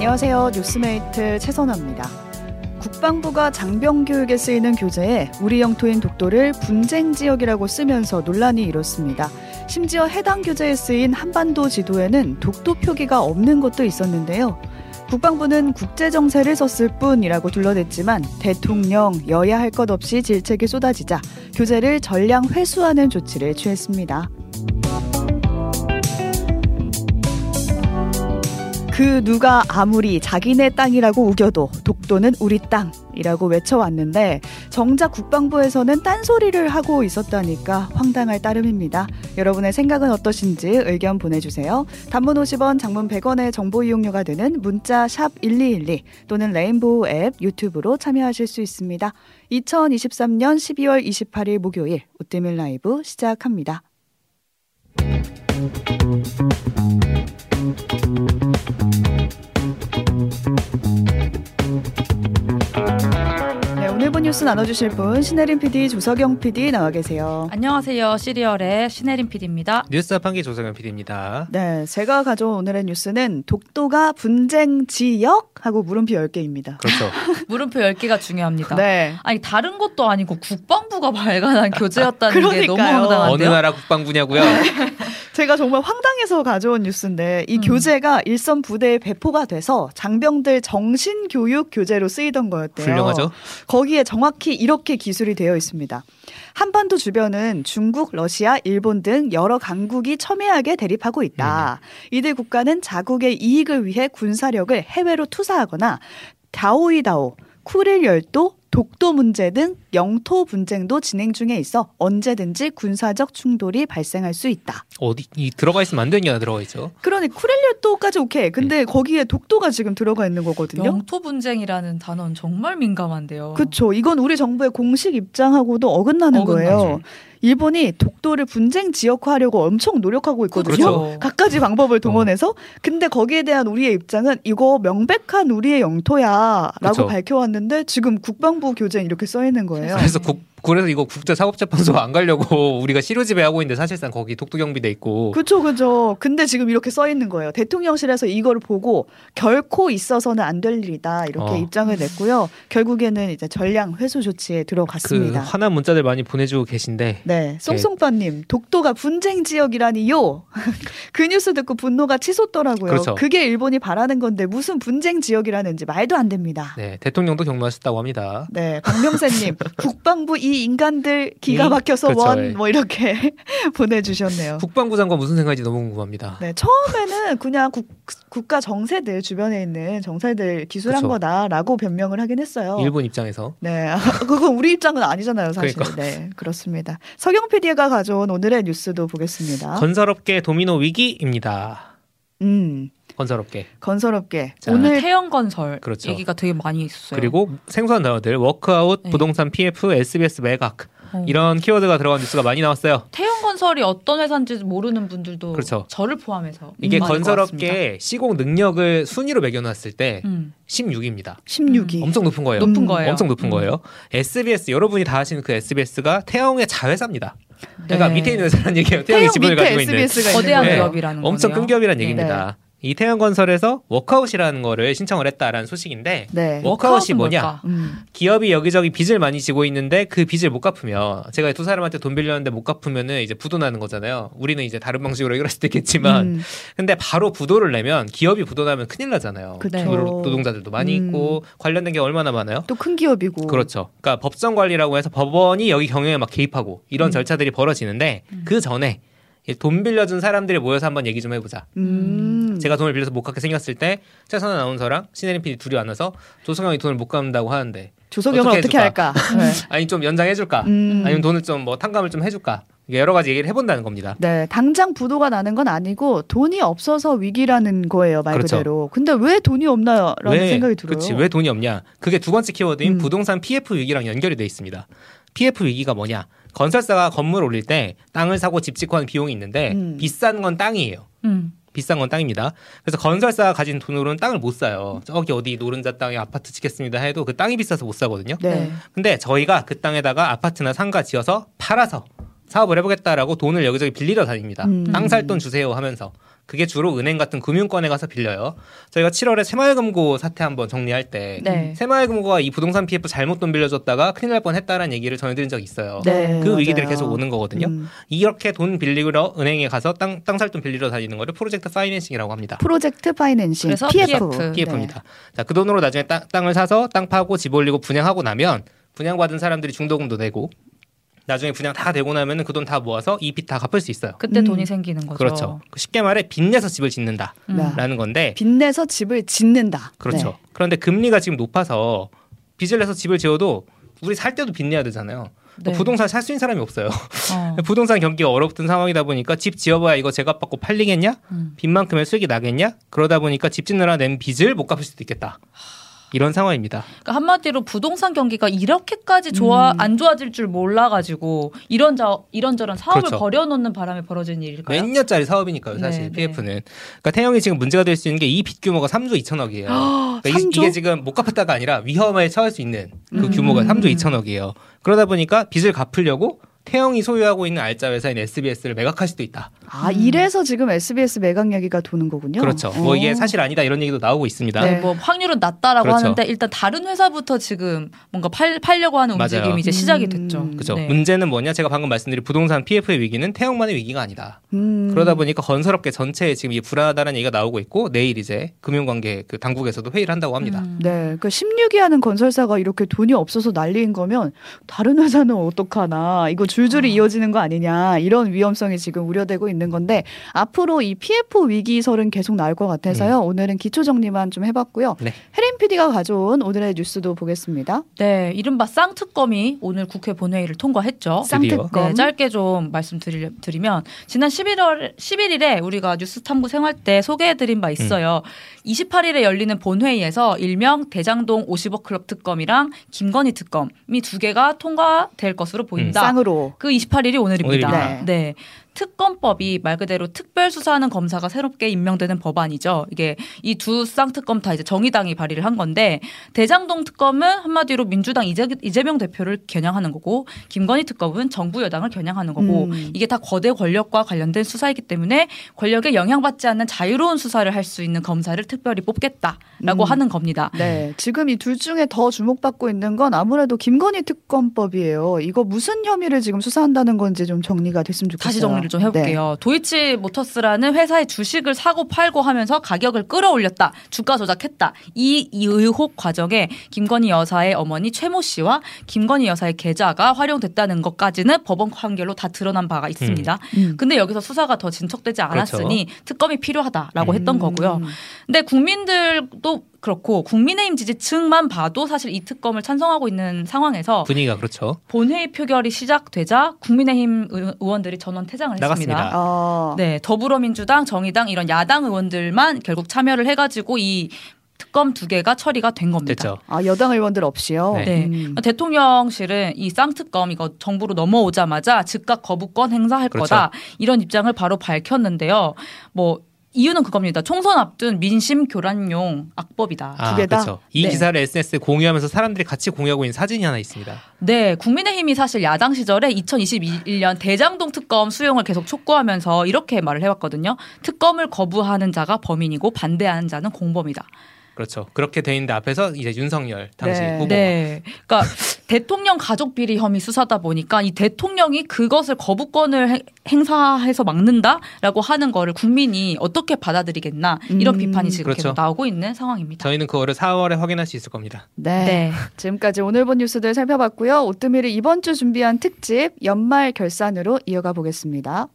안녕하세요. 뉴스메이트 최선아입니다. 국방부가 장병 교육에 쓰이는 교재에 우리 영토인 독도를 분쟁 지역이라고 쓰면서 논란이 일었습니다. 심지어 해당 교재에 쓰인 한반도 지도에는 독도 표기가 없는 것도 있었는데요. 국방부는 국제정세를 썼을 뿐이라고 둘러댔지만 대통령, 여야 할 것 없이 질책이 쏟아지자 교재를 전량 회수하는 조치를 취했습니다. 그 누가 아무리 자기네 땅이라고 우겨도 독도는 우리 땅이라고 외쳐왔는데 정작 국방부에서는 딴소리를 하고 있었다니까 황당할 따름입니다. 여러분의 생각은 어떠신지 의견 보내주세요. 단문 50원, 장문 100원의 정보 이용료가 되는 문자 샵 1212 또는 레인보우 앱 유튜브로 참여하실 수 있습니다. 2023년 12월 28일 목요일 우뜨밀 라이브 시작합니다. Thank you. 오늘 뉴스 나눠주실 분 신혜림 PD, 조석영 PD 나와 계세요. 안녕하세요. 시리얼의 신혜림 PD입니다. 뉴스 판기 조석영 PD입니다. 네, 제가 가져온 오늘의 뉴스는 독도가 분쟁 지역 하고 물음표 10개입니다. 그렇죠. 물음표 10개가 중요합니다. 네. 아니 다른 것도 아니고 국방부가 발간한 교재였다는 게 너무 황당한데요. 어느 나라 국방부냐고요? 네. 제가 정말 황당해서 가져온 뉴스인데 이 음. 교재가 일선 부대에 배포가 돼서 장병들 정신 교육 교재로 쓰이던 거였대요. 훌륭하죠. 거기에 정확히 이렇게 기술이 되어 있습니다. 한반도 주변은 중국, 러시아, 일본 등 여러 강국이 첨예하게 대립하고 있다. 음. 이들 국가는 자국의 이익을 위해 군사력을 해외로 투사하거나 다오이다오, 쿠릴 열도, 독도 문제 등 영토 분쟁도 진행 중에 있어 언제든지 군사적 충돌이 발생할 수 있다. 어디 이 들어가 있으면 안 되는 게 들어가 있죠. 그러니 쿠렐리토까지 오케이. 근데 음. 거기에 독도가 지금 들어가 있는 거거든요. 영토 분쟁이라는 단어는 정말 민감한데요. 그렇죠. 이건 우리 정부의 공식 입장하고도 어긋나는 어긋나죠. 거예요. 일본이 독도를 분쟁 지역화하려고 엄청 노력하고 있거든요. 그렇죠. 각가지 방법을 어. 동원해서. 어. 근데 거기에 대한 우리의 입장은 이거 명백한 우리의 영토야라고 그렇죠. 밝혀왔는데 지금 국방 부 교재는 이렇게 써 있는 거예요. 그래서 국 그래서 이거 국제사법재판소 안 가려고 우리가 실효지배 하고 있는데 사실상 거기 독도경비돼 있고. 그렇죠, 그렇죠. 근데 지금 이렇게 써 있는 거예요. 대통령실에서 이거를 보고 결코 있어서는 안 될 일이다 이렇게 어. 입장을 냈고요. 결국에는 이제 전량 회수 조치에 들어갔습니다. 그 화난 문자들 많이 보내주고 계신데. 네, 송송빠님 독도가 분쟁 지역이라니요. 그 뉴스 듣고 분노가 치솟더라고요. 그렇죠. 그게 일본이 바라는 건데 무슨 분쟁 지역이라는지 말도 안 됩니다. 네, 대통령도 경로하셨다고 합니다. 네, 박명세님 국방부 이 인간들 기가 막혀서 그렇죠, 원뭐 예. 이렇게 보내주셨네요. 국방부 장관 무슨 생각인지 너무 궁금합니다. 네, 처음에는 그냥 국, 국가 정세들 주변에 있는 정세들 기술한 그렇죠. 거다라고 변명을 하긴 했어요. 일본 입장에서. 네, 그건 우리 입장은 아니잖아요, 사실. 그러니까. 네, 그렇습니다. 서경 PD가 가져온 오늘의 뉴스도 보겠습니다. 건설업계 도미노 위기입니다. 음. 건설업계. 건설업계. 자, 오늘 태영 건설 그렇죠. 얘기가 되게 많이 있었어요. 그리고 생소한 단어들 워크아웃, 네. 부동산 PF, SBS 매각 어. 이런 키워드가 들어간 뉴스가 많이 나왔어요. 태영 건설이 어떤 회사인지 모르는 분들도 그렇죠. 저를 포함해서 이게 건설업계 시공 능력을 순위로 매겨놨을 때 음. 16위입니다. 16위 음. 엄청 높은 거예요. 높은 거예요. 엄청 높은 음. 거예요. SBS 여러분이 다 아시는 그 SBS가 태영의 자회사입니다. 그러니까 네. 밑에 있는 회사라는 얘기예요. 태영이 태영 지분을 가지고 있는 거대한 네. 기업이라는 엄청 큰 기업이라는 네. 얘기입니다. 이 태영건설에서 워크아웃이라는 거를 신청을 했다라는 소식인데 네. 워크아웃이 뭐냐? 음. 기업이 여기저기 빚을 많이 지고 있는데 그 빚을 못 갚으면 제가 두 사람한테 돈 빌렸는데 못 갚으면은 이제 부도나는 거잖아요. 우리는 이제 다른 방식으로 해결할 수도 있겠지만 음. 근데 바로 부도를 내면 기업이 부도나면 큰일 나잖아요. 그렇죠. 노동자들도 많이 음. 있고 관련된 게 얼마나 많아요? 또 큰 기업이고. 그렇죠. 그러니까 법정 관리라고 해서 법원이 여기 경영에 막 개입하고 이런 음. 절차들이 벌어지는데 음. 그 전에 돈 빌려준 사람들이 모여서 한번 얘기 좀 해보자. 음. 제가 돈을 빌려서 못 갚게 생겼을 때 최선아 나운서랑 신혜림 PD 둘이 만나서 조성영이 돈을 못 갚는다고 하는데 조석영을 어떻게, 어떻게 할까? 네. 아니 좀 연장해줄까? 음. 아니면 돈을 좀 뭐 탕감을 좀 해줄까? 여러 가지 얘기를 해본다는 겁니다. 네, 당장 부도가 나는 건 아니고 돈이 없어서 위기라는 거예요 말 그렇죠. 그대로. 근데 왜 돈이 없나라는 왜, 생각이 들어요. 그렇지, 왜 돈이 없냐? 그게 두 번째 키워드인 음. 부동산 PF 위기랑 연결이 돼 있습니다. PF 위기가 뭐냐? 건설사가 건물 올릴 때 땅을 사고 집 짓고 하는 비용이 있는데 음. 비싼 건 땅이에요. 음. 비싼 건 땅입니다. 그래서 건설사가 가진 돈으로는 땅을 못 사요. 저기 어디 노른자 땅에 아파트 짓겠습니다 해도 그 땅이 비싸서 못 사거든요. 네. 근데 저희가 그 땅에다가 아파트나 상가 지어서 팔아서 사업을 해보겠다라고 돈을 여기저기 빌리러 다닙니다. 음. 땅살 돈 주세요 하면서. 그게 주로 은행 같은 금융권에 가서 빌려요. 저희가 7월에 새마을금고 사태 한번 정리할 때 네. 새마을금고가 이 부동산 PF 잘못 돈 빌려줬다가 큰일 날 뻔했다라는 얘기를 전해드린 적이 있어요. 네, 그 맞아요. 위기들이 계속 오는 거거든요. 음. 이렇게 돈 빌리러 은행에 가서 땅, 땅 살 돈 빌리러 다니는 거를 프로젝트 파이낸싱이라고 합니다. 프로젝트 파이낸싱. 그래서 PF. PF. PF입니다. 네. 자, 그 돈으로 나중에 땅, 땅을 사서 땅 파고 집 올리고 분양하고 나면 분양받은 사람들이 중도금도 내고 나중에 분양 다 되고 나면은 그 돈 다 모아서 이 빚 다 갚을 수 있어요. 그때 음. 돈이 생기는 거죠. 그렇죠. 그 쉽게 말해 빚내서 집을 짓는다라는 음. 건데 빚내서 집을 짓는다. 그렇죠. 네. 그런데 금리가 지금 높아서 빚을 내서 집을 지어도 우리 살 때도 빚내야 되잖아요. 네. 부동산 살 수 있는 사람이 없어요. 어. 부동산 경기가 어렵던 상황이다 보니까 집 지어봐야 이거 제값 받고 팔리겠냐? 음. 빚만큼의 수익이 나겠냐? 그러다 보니까 집 짓느라 낸 빚을 못 갚을 수도 있겠다. 이런 상황입니다. 그러니까 한마디로 부동산 경기가 이렇게까지 좋아 음. 안 좋아질 줄 몰라가지고 이런 자 이런저런 사업을 그렇죠. 벌여놓는 바람에 벌어진 일일까요? 몇 년짜리 사업이니까요, 사실 네, PF는. 네. 그러니까 태영이 지금 문제가 될 수 있는 게 이 빚 규모가 3조 2천억이에요. 그러니까 이게 지금 못 갚았다가 아니라 위험에 처할 수 있는 그 음. 규모가 3조 2천억이에요. 그러다 보니까 빚을 갚으려고 태영이 소유하고 있는 알짜 회사인 SBS를 매각할 수도 있다. 아, 이래서 지금 SBS 매각 얘기가 도는 거군요. 그렇죠. 뭐 이게 어. 사실 아니다 이런 얘기도 나오고 있습니다. 네, 뭐 확률은 낮다라고 그렇죠. 하는데 일단 다른 회사부터 지금 뭔가 팔, 팔려고 하는 움직임이 맞아요. 이제 시작이 음. 됐죠. 음. 그렇죠. 네. 문제는 뭐냐? 제가 방금 말씀드린 부동산 PF의 위기는 태영만의 위기가 아니다. 음. 그러다 보니까 건설업계 전체에 지금 이 불안하다는 얘기가 나오고 있고 내일 이제 금융관계 그 당국에서도 회의를 한다고 합니다. 음. 네, 그러니까 16위 하는 건설사가 이렇게 돈이 없어서 난리인 거면 다른 회사는 어떡하나 이거 줄줄이 아. 이어지는 거 아니냐 이런 위험성이 지금 우려되고 있는 건데 앞으로 이 PF 위기설은 계속 나올 것 같아서요. 음. 오늘은 기초 정리만 좀 해봤고요. 네. 혜린 PD가 가져온 오늘의 뉴스도 보겠습니다. 네, 이른바 쌍특검이 오늘 국회 본회의를 통과했죠. 쌍특검. 네, 짧게 좀 말씀드리면 지난 11월 11일에 우리가 뉴스탐구 생활 때 소개해드린 바 있어요. 음. 28일에 열리는 본회의에서 일명 대장동 50억 클럽 특검이랑 김건희 특검이 두 개가 통과될 것으로 보인다. 음. 쌍으로. 그 28일이 오늘입니다. 오늘입니다. 네. 네. 특검법이 말 그대로 특별 수사하는 검사가 새롭게 임명되는 법안이죠. 이게 이 두 쌍특검 다 이제 정의당이 발의를 한 건데 대장동 특검은 한마디로 민주당 이재, 이재명 대표를 겨냥하는 거고 김건희 특검은 정부 여당을 겨냥하는 거고 음. 이게 다 거대 권력과 관련된 수사이기 때문에 권력에 영향받지 않는 자유로운 수사를 할 수 있는 검사를 특별히 뽑겠다라고 음. 하는 겁니다. 네, 지금 이 둘 중에 더 주목받고 있는 건 아무래도 김건희 특검법이에요. 이거 무슨 혐의를 지금 수사한다는 건지 좀 정리가 됐으면 좋겠어요. 다시 정리를 좀 해볼게요. 네. 도이치 모터스라는 회사의 주식을 사고 팔고 하면서 가격을 끌어올렸다. 주가 조작했다. 이, 이 의혹 과정에 김건희 여사의 어머니 최모 씨와 김건희 여사의 계좌가 활용됐다는 것까지는 법원 판결로 다 드러난 바가 있습니다. 음. 음. 근데 여기서 수사가 더 진척되지 않았으니 그렇죠. 특검이 필요하다라고 음. 했던 거고요. 근데 국민들도 그렇고 국민의힘 지지층만 봐도 사실 이 특검을 찬성하고 있는 상황에서 분위기가 그렇죠. 본회의 표결이 시작되자 국민의힘 의원들이 전원 퇴장 을 나갔습니다. 했습니다. 어. 네, 더불어민주당, 정의당 이런 야당 의원들만 결국 참여를 해가지고 이 특검 두 개가 처리가 된 겁니다. 됐죠. 아 여당 의원들 없이요. 네. 네. 음. 대통령실은 이 쌍특검 이거 정부로 넘어오자마자 즉각 거부권 행사할 그렇죠. 거다 이런 입장을 바로 밝혔는데요. 뭐 이유는 그겁니다. 총선 앞둔 민심 교란용 악법이다. 아, 두 개다. 그렇죠. 이 네. 기사를 SNS에 공유하면서 사람들이 같이 공유하고 있는 사진이 하나 있습니다. 네, 국민의힘이 사실 야당 시절에 2021년 대장동 특검 수용을 계속 촉구하면서 이렇게 말을 해왔거든요. 특검을 거부하는 자가 범인이고 반대하는 자는 공범이다. 그렇죠. 그렇게 돼 있는데 앞에서 이제 윤석열 당시 네. 후보. 네. 그러니까 대통령 가족 비리 혐의 수사다 보니까 이 대통령이 그것을 거부권을 해, 행사해서 막는다라고 하는 거를 국민이 어떻게 받아들이겠나 이런 음. 비판이 지금 그렇죠. 계속 나오고 있는 상황입니다. 저희는 그거를 4월에 확인할 수 있을 겁니다. 네. 네. 지금까지 오늘 본 뉴스들 살펴봤고요. 오뜨밀이 이번 주 준비한 특집 연말 결산으로 이어가 보겠습니다.